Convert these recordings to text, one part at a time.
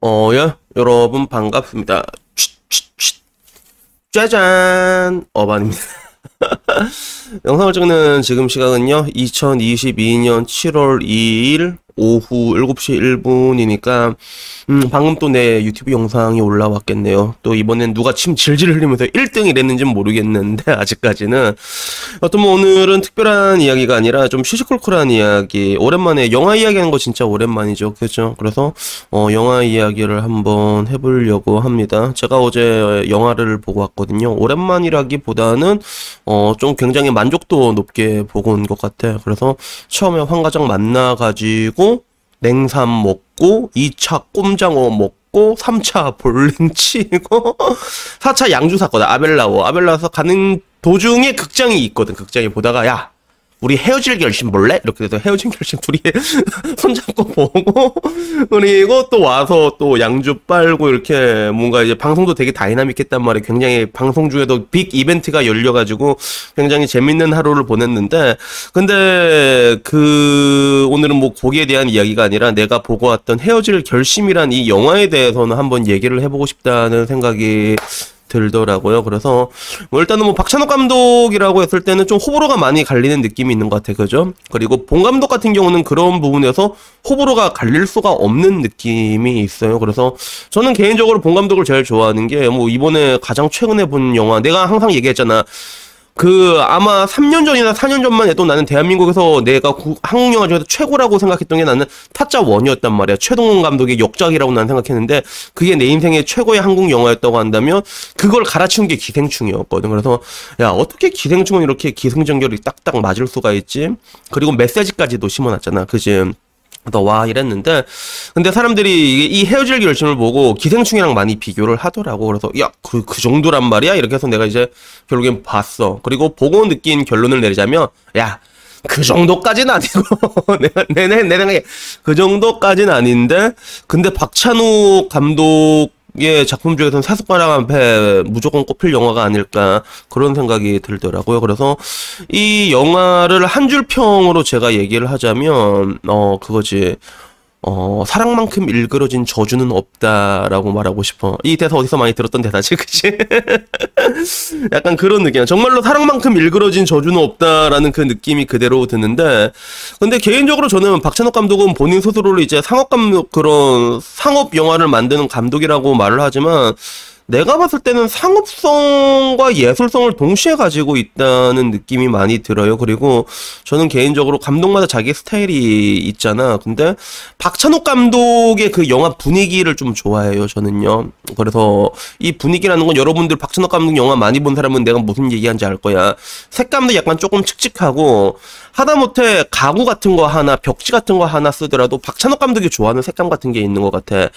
어, 예, 여러분 반갑습니다. 짜잔! 어반입니다. 영상을 찍는 지금 시각은요, 2022년 7월 2일 오후 7시 1분이니까 음, 방금 또 내 유튜브 영상이 올라왔겠네요. 또 이번엔 누가 침 질질 흘리면서 1등이랬는지는 모르겠는데 아직까지는 어떤 뭐 오늘은 특별한 이야기가 아니라 좀 시시콜콜한 이야기 오랜만에 영화 이야기하는 거 진짜 오랜만이죠. 그죠? 그래서 어, 영화 이야기를 한번 해보려고 합니다. 제가 어제 영화를 보고 왔거든요. 오랜만이라기보다는 어, 좀 굉장히 만족도 높게 보고 온 것 같아. 그래서 처음에 황가장 만나가지고 냉삼 먹고 2차 꼼장어 먹고 3차 볼링 치고 4차 양주 샀거든 아벨라워. 아벨라서 가는 도중에 극장이 있거든 극장에 보다가 야 우리 헤어질 결심 볼래? 이렇게 돼서 헤어진 결심 둘이 손잡고 보고 그리고 또 와서 또 양주 빨고 이렇게 뭔가 이제 방송도 되게 다이나믹했단 말이에요. 굉장히 방송 중에도 빅 이벤트가 열려가지고 굉장히 재밌는 하루를 보냈는데 근데 그 오늘은 뭐 거기에 대한 이야기가 아니라 내가 보고 왔던 헤어질 결심이란 이 영화에 대해서는 한번 얘기를 해보고 싶다는 생각이 들더라고요. 그래서 뭐 일단은 뭐 박찬욱 감독이라고 했을 때는 좀 호불호가 많이 갈리는 느낌이 있는 것 같아요. 그죠? 그리고 본 감독 같은 경우는 그런 부분에서 호불호가 갈릴 수가 없는 느낌이 있어요. 그래서 저는 개인적으로 본 감독을 제일 좋아하는 게 뭐 이번에 가장 최근에 본 영화 내가 항상 얘기했잖아. 그 아마 3년 전이나 4년 전만 해도 나는 대한민국에서 내가 구, 한국 영화 중에서 최고라고 생각했던 게 나는 타짜 원이었단 말이야. 최동원 감독의 역작이라고 나는 생각했는데 그게 내 인생의 최고의 한국 영화였다고 한다면 그걸 갈아치운 게 기생충이었거든. 그래서 야 어떻게 기생충은 이렇게 기승전결이 딱딱 맞을 수가 있지? 그리고 메시지까지도 심어놨잖아. 그지? 와 이랬는데 근데 사람들이 이 헤어질 결심을 보고 기생충이랑 많이 비교를 하더라고. 그래서 야 그그 그 정도란 말이야? 이렇게 해서 내가 이제 결국엔 봤어. 그리고 보고 느낀 결론을 내리자면 야 그 정도까지는 아니고 내내 내 생각에 그 정도까지는 아닌데 근데 박찬욱 감독 예, 작품 중에서는 사슴가랑 앞에 무조건 꼽힐 영화가 아닐까 그런 생각이 들더라고요. 그래서 이 영화를 한 줄 평으로 제가 얘기를 하자면 어 그거지. 어, 사랑만큼 일그러진 저주는 없다라고 말하고 싶어. 이 대사 어디서 많이 들었던 대사지, 그치? 약간 그런 느낌. 정말로 사랑만큼 일그러진 저주는 없다라는 그 느낌이 그대로 드는데, 근데 개인적으로 저는 박찬욱 감독은 본인 스스로를 이제 상업 감독, 그런 상업 영화를 만드는 감독이라고 말을 하지만, 내가 봤을 때는 상업성과 예술성을 동시에 가지고 있다는 느낌이 많이 들어요. 그리고 저는 개인적으로 감독마다 자기 스타일이 있잖아. 근데 박찬욱 감독의 그 영화 분위기를 좀 좋아해요. 저는요. 그래서 이 분위기라는 건 여러분들 박찬욱 감독 영화 많이 본 사람은 내가 무슨 얘기하는지 알 거야. 색감도 약간 조금 칙칙하고 하다못해 가구 같은 거 하나, 벽지 같은 거 하나 쓰더라도 박찬욱 감독이 좋아하는 색감 같은 게 있는 것 같아.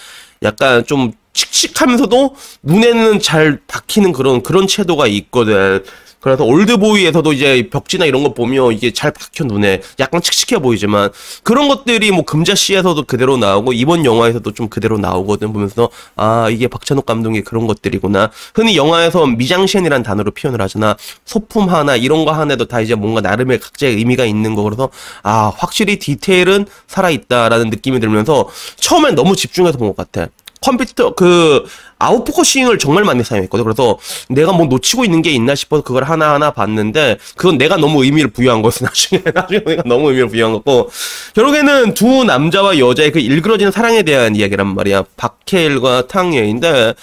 약간 좀 칙칙하면서도 눈에는 잘 박히는 그런 그런 채도가 있거든. 그래서 올드보이에서도 이제 벽지나 이런 거 보면 이게 잘 박혀 눈에. 약간 칙칙해 보이지만 그런 것들이 뭐 금자씨에서도 그대로 나오고 이번 영화에서도 좀 그대로 나오거든 보면서 아 이게 박찬욱 감독의 그런 것들이구나. 흔히 영화에서 미장센이란 단어로 표현을 하잖아. 소품 하나 이런 거 하나도 다 이제 뭔가 나름의 각자의 의미가 있는 거 그래서 아 확실히 디테일은 살아있다라는 느낌이 들면서 처음엔 너무 집중해서 본 것 같아 컴퓨터 그 out focusing을 정말 많이 사용했거든. 그래서 내가 뭐 놓치고 있는 게 있나 싶어서 그걸 하나하나 봤는데 그건 내가 너무 의미를 부여한 거였어. 나중에 나중에 내가 너무 의미를 부여한 거고 결국에는 두 남자와 여자의 그 일그러지는 사랑에 대한 이야기란 말이야. 박해일과 탕웨이인데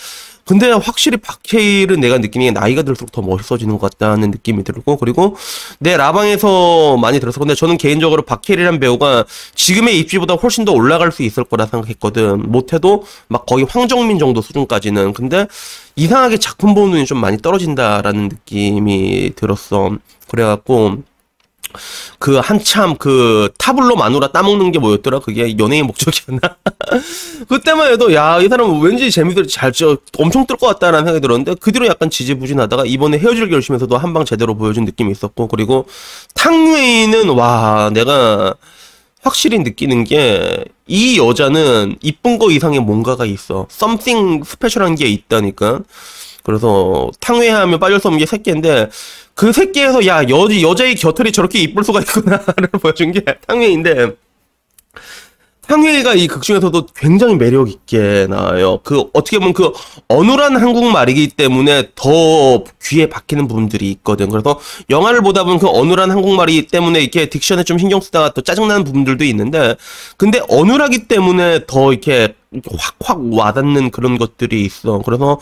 근데 확실히 박해일은 내가 느끼는 게 나이가 들수록 더 멋있어지는 것 같다는 느낌이 들고 그리고 내 라방에서 많이 들어서 근데 저는 개인적으로 박해일이란 배우가 지금의 입지보다 훨씬 더 올라갈 수 있을 거라 생각했거든. 못해도 막 거의 황정민 정도 수준까지는. 근데 이상하게 작품 보는 눈이 좀 많이 떨어진다라는 느낌이 들었어. 그래갖고 그 한참 그 타블로 마누라 따먹는 게 뭐였더라? 그게 연예인 목적이었나? 그때만 해도 야 이 사람 왠지 재미들 잘저 엄청 뜰 것 같다라는 생각이 들었는데 그 뒤로 약간 지지부진하다가 이번에 헤어질 결심에서도 한 방 제대로 보여준 느낌이 있었고 그리고 탕웨이는 와 내가 확실히 느끼는 게 이 여자는 이쁜 거 이상의 뭔가가 있어. something 스페셜한 게 있다니까. 그래서 탕웨하면 빠질 수 없는 게 새끼인데 그 새끼에서 야 여, 여자의 곁털이 저렇게 이쁠 수가 있구나를 보여준 게 탕웨인데 상해가 이 극 중에서도 굉장히 매력 있게 나와요. 그 어떻게 보면 그 어눌한 한국말이기 때문에 더 귀에 박히는 부분들이 있거든. 그래서 영화를 보다 보면 그 어눌한 한국말이 때문에 이렇게 딕션에 좀 신경 쓰다가 또 짜증나는 부분들도 있는데 근데 어눌하기 때문에 더 이렇게 확확 와닿는 그런 것들이 있어. 그래서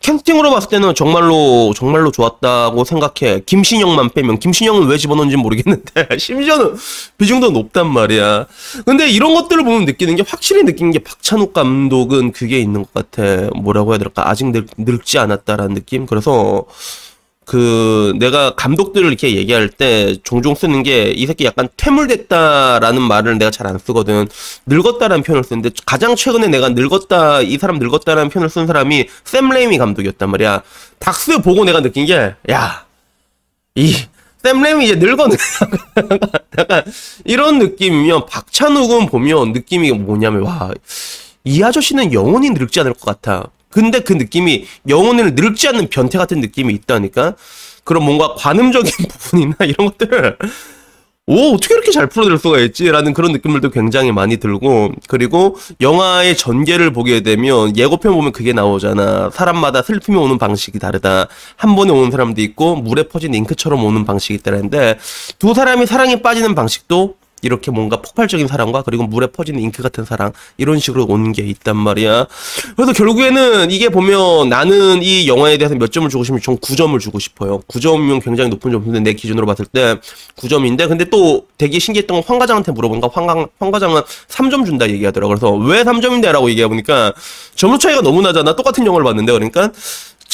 캐스팅으로 봤을 때는 정말로 정말로 좋았다고 생각해. 김신영만 빼면 김신영은 왜 집어넣은지 모르겠는데 심지어는 비중도 높단 말이야. 근데 이런 것들을 보면 느끼는 게 확실히 느낀 게 박찬욱 감독은 그게 있는 것 같아. 뭐라고 해야 될까? 아직 늙, 늙지 않았다라는 느낌. 그래서 그 내가 감독들을 이렇게 얘기할 때 종종 쓰는 게 이 새끼 약간 퇴물됐다라는 말을 내가 잘 안 쓰거든. 늙었다라는 표현을 쓰는데 가장 최근에 내가 늙었다 이 사람 늙었다라는 표현을 쓴 사람이 샘 레이미 감독이었단 말이야. 닥스 보고 내가 느낀 게 야 이 샘 레이미 이제 늙었네. 약간 이런 느낌이면 박찬욱은 보면 느낌이 뭐냐면 와 이 아저씨는 영원히 늙지 않을 것 같아. 근데 그 느낌이 영혼을 늙지 않는 변태 같은 느낌이 있다니까? 그런 뭔가 관음적인 부분이나 이런 것들을 오, 어떻게 이렇게 잘 풀어낼 수가 있지? 라는 그런 느낌들도 굉장히 많이 들고, 그리고 영화의 전개를 보게 되면 예고편 보면 그게 나오잖아. 사람마다 슬픔이 오는 방식이 다르다. 한 번에 오는 사람도 있고, 물에 퍼진 잉크처럼 오는 방식이 있다는데, 두 사람이 사랑에 빠지는 방식도 이렇게 뭔가 폭발적인 사랑과 그리고 물에 퍼지는 잉크 같은 사랑 이런 식으로 오는 게 있단 말이야. 그래서 결국에는 이게 보면 나는 이 영화에 대해서 몇 점을 주고 싶으면 전 9점을 주고 싶어요. 9점이면 굉장히 높은 점인데 내 기준으로 봤을 때 9점인데 근데 또 되게 신기했던 건 황 과장한테 물어보니까 황, 황 과장은 3점 준다 얘기하더라고. 그래서 왜 3점인데라고 얘기해 보니까 점수 차이가 너무 나잖아. 똑같은 영화를 봤는데 그러니까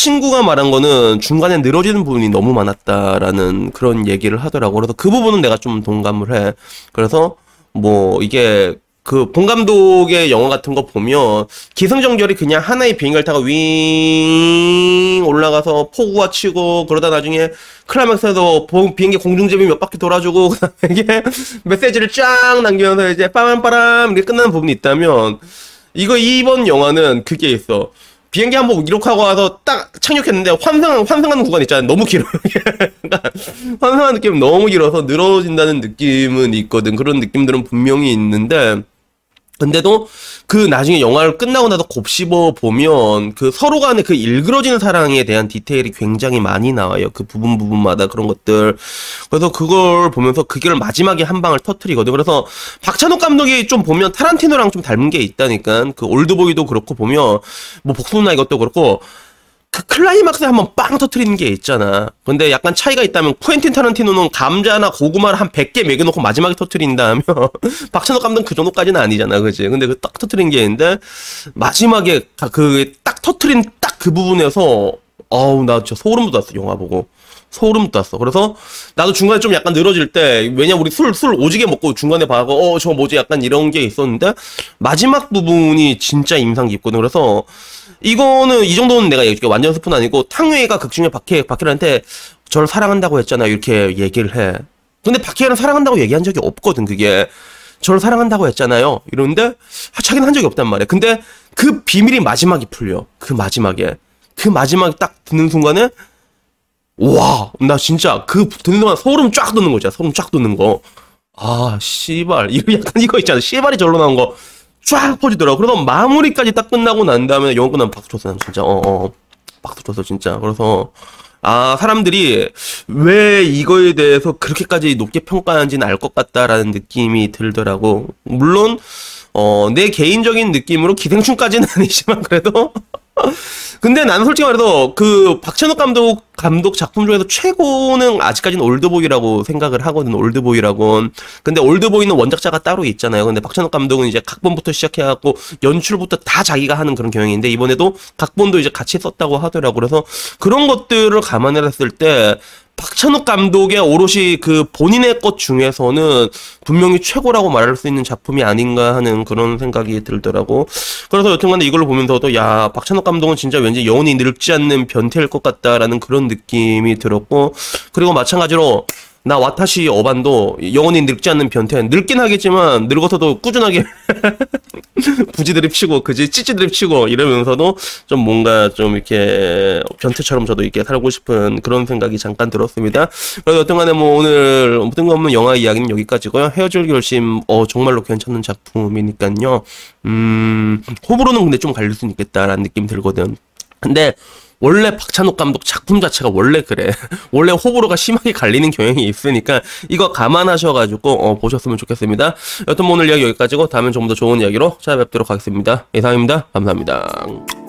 친구가 말한 거는 중간에 늘어지는 부분이 너무 많았다라는 그런 얘기를 하더라고. 그래서 그 부분은 내가 좀 동감을 해. 그래서 뭐 이게 그 본 감독의 영화 같은 거 보면 기승전결이 그냥 하나의 비행기를 타고 윙 올라가서 폭우가 치고 그러다 나중에 클라맥스에서 비행기 공중제비 몇 바퀴 돌아주고 그다음에 메시지를 쫙 남기면서 이제 빠밤빠람 이렇게 끝나는 부분이 있다면 이거 이번 영화는 그게 있어. 비행기 한 번 이륙하고 와서 딱 착륙했는데 환상 환상하는 구간 있잖아요. 너무 길어. 환상하는 느낌 너무 길어서 늘어진다는 느낌은 있거든. 그런 느낌들은 분명히 있는데 근데도 그 나중에 영화를 끝나고 나서 곱씹어 보면 그 서로 간의 그 일그러지는 사랑에 대한 디테일이 굉장히 많이 나와요. 그 부분 부분마다 그런 것들. 그래서 그걸 보면서 그걸 마지막에 한 방을 터트리거든. 그래서 박찬욱 감독이 좀 보면 타란티노랑 좀 닮은 게 있다니까. 그 올드보이도 그렇고 보면 뭐 복수나 이것도 그렇고 그 클라이막스에 한번 빵 터트리는 게 있잖아. 근데 약간 차이가 있다면 쿠엔틴 타란티노는 감자나 고구마를 한 100개 매겨놓고 마지막에 터트린다면 박찬욱 감독은 그 정도까지는 아니잖아. 그지? 근데 그 딱 터트린 게 있는데 마지막에 그 딱 터트린 딱 그 부분에서 어우 나 진짜 소름 돋았어. 영화 보고. 소름 돋았어. 그래서 나도 중간에 좀 약간 늘어질 때 왜냐 우리 술 술 오지게 먹고 중간에 봐고 어 저 뭐지 약간 이런 게 있었는데 마지막 부분이 진짜 인상 깊거든. 그래서 이거는 이 정도는 내가 얘기해 완전 스푼 아니고 탕웨이가 극중에 박해 박해한테 저를 사랑한다고 했잖아 이렇게 얘기를 해. 근데 박해는 사랑한다고 얘기한 적이 없거든 그게. 저를 사랑한다고 했잖아요. 이러는데 아, 자기는 한 적이 없단 말이야. 근데 그 비밀이 마지막에 풀려. 그 마지막에. 그 마지막에 딱 듣는 순간에 와, 나 진짜 그 듣는 동안 소름 쫙 돋는 거잖아. 소름 쫙 돋는 거. 아, 씨발. 이거 약간 이거 있잖아. 씨발이 절로 나온 거. 쫙 퍼지더라고. 그래서 마무리까지 딱 끝나고 난 다음에 영화 끝나면 박수 쳤어. 진짜. 어, 어. 박수 쳤어, 진짜. 그래서 아, 사람들이 왜 이거에 대해서 그렇게까지 높게 평가하는지는 알 것 같다라는 느낌이 들더라고. 물론, 어, 내 개인적인 느낌으로 기생충까지는 아니지만 그래도 근데 나는 솔직히 말해서 그 박찬욱 감독 감독 작품 중에서 최고는 아직까지는 올드보이라고 생각을 하거든 올드보이라고. 근데 올드보이는 원작자가 따로 있잖아요. 근데 박찬욱 감독은 이제 각본부터 시작해갖고 연출부터 다 자기가 하는 그런 경향인데 이번에도 각본도 이제 같이 썼다고 하더라고. 그래서 그런 것들을 감안했을 때 박찬욱 감독의 오롯이 그 본인의 것 중에서는 분명히 최고라고 말할 수 있는 작품이 아닌가 하는 그런 생각이 들더라고. 그래서 여튼간에 이걸 보면서도 야 박찬욱 감독은 진짜 왠지 영혼이 늙지 않는 변태일 것 같다라는 그런 느낌이 들었고 그리고 마찬가지로 나 와타시 어반도 영원히 늙지 않는 변태 늙긴 하겠지만 늙어서도 꾸준하게 부지 드립 치고 그지 찌찌 드립 치고 이러면서도 좀 뭔가 좀 이렇게 변태처럼 저도 이렇게 살고 싶은 그런 생각이 잠깐 들었습니다. 그래서 여튼간에 뭐 오늘 뜬금없는 영화 이야기는 여기까지고요. 헤어질 결심 어 정말로 괜찮은 작품이니까요. 음 호불호는 근데 좀 갈릴 수 있겠다라는 느낌 들거든. 근데 원래 박찬욱 감독 작품 자체가 원래 그래. 원래 호불호가 심하게 갈리는 경향이 있으니까 이거 감안하셔가지고 어, 보셨으면 좋겠습니다. 여튼 뭐 오늘 이야기 여기까지고 다음엔 좀 더 좋은 이야기로 찾아뵙도록 하겠습니다. 이상입니다. 감사합니다.